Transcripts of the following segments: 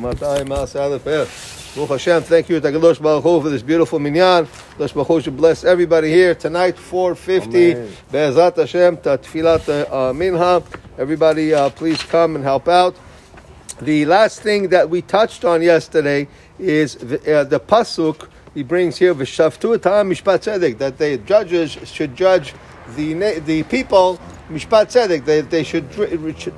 Baruch Hashem, thank you to Kadosh Baruch Hu for this beautiful minyan. Kadosh Baruch Hu should bless everybody here tonight, 450. Be'ezat Hashem, Tfilat uh, Minha. Everybody, uh, please come and help out. The last thing that we touched on yesterday is the, uh, the pasuk he brings here, V'shavtu mishpat tzedek, that the judges should judge the, the people mishpat tzedek. They, they should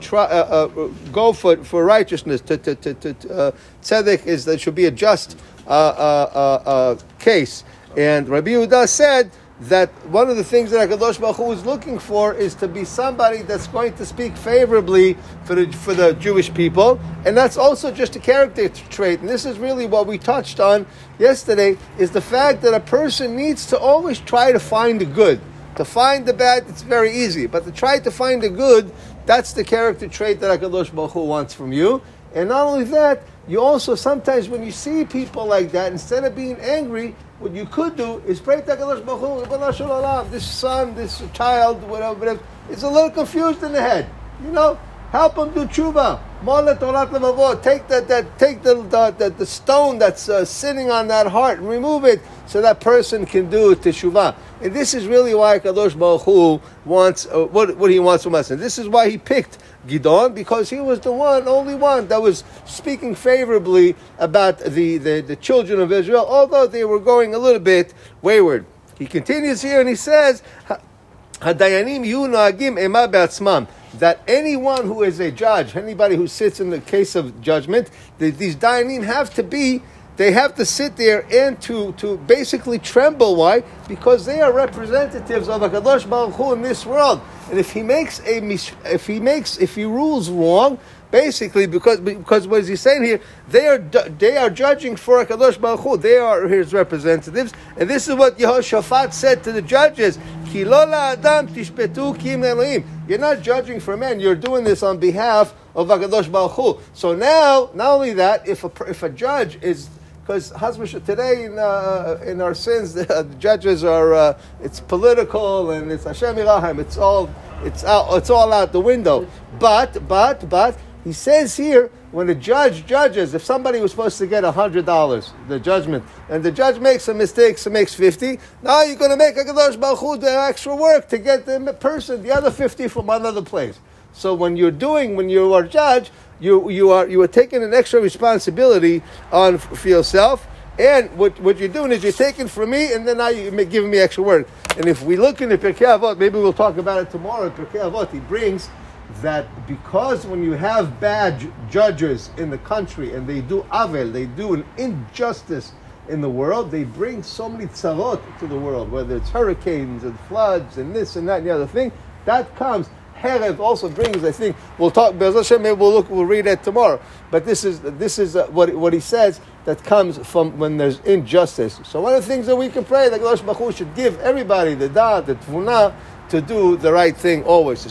try, uh, uh, go for, for righteousness. To, to, to, to uh, tzedek is that should be a just uh, uh, uh, case. And Rabbi Yehuda said that one of the things that Hakadosh Baruch Hu is looking for is to be somebody that's going to speak favorably for the for the Jewish people, and that's also just a character trait. And this is really what we touched on yesterday: is the fact that a person needs to always try to find the good. To find the bad, it's very easy, but to try to find the good, that's the character trait that Hakadosh Baruch Hu wants from you. And not only that, you also sometimes when you see people like that, instead of being angry, what you could do is pray to Hakadosh Baruch Hu, this son, this child, whatever, whatever, is a little confused in the head. You know, help him do tshuva. Take that, that, take the, the, the stone that's uh, sitting on that heart and remove it so that person can do teshuvah. And this is really why Kadosh Baruch Hu wants uh, what, what he wants from us. And this is why he picked Gidon because he was the one, only one that was speaking favorably about the, the, the children of Israel, although they were going a little bit wayward. He continues here and he says, "Hadayanim yunagim ema be'atzmam." That anyone who is a judge, anybody who sits in the case of judgment, these dayanim have to be they have to sit there and to, to basically tremble. Why? Because they are representatives of Hakadosh Baruch Hu in this world. And if he makes a if he makes if he rules wrong, basically because because what is he saying here? They are they are judging for Hakadosh Baruch Hu. They are his representatives, and this is what Yehoshaphat said to the judges: You're not judging for men. You're doing this on behalf of Hakadosh Baruch Hu. So now, not only that, if a if a judge is because today in, uh, in our sins, the, the judges are uh, it's political and it's Hashem yerachem. It's all it's out, it's all out the window. But but but he says here when the judge judges, if somebody was supposed to get hundred dollars, the judgment, and the judge makes a mistake, so makes fifty. Now you're going to make a kadosh baruch the extra work to get the person the other fifty from another place. So when you're doing, when you are judge, you, you, are, you are taking an extra responsibility on for yourself. And what, what you're doing is you're taking from me, and then now you're giving me extra work. And if we look in the Pirkei Avot, maybe we'll talk about it tomorrow. Pirkei Avot, he brings that because when you have bad judges in the country and they do avel, they do an injustice in the world, they bring so many tzarot to the world, whether it's hurricanes and floods and this and that and the other thing. That comes Herev also brings, I think, we'll talk, maybe we'll look, we'll read it tomorrow. But this is, this is uh, what, what he says that comes from when there's injustice. So one of the things that we can pray, that Baruch should give everybody the da'at, the tfuna, to do the right thing always.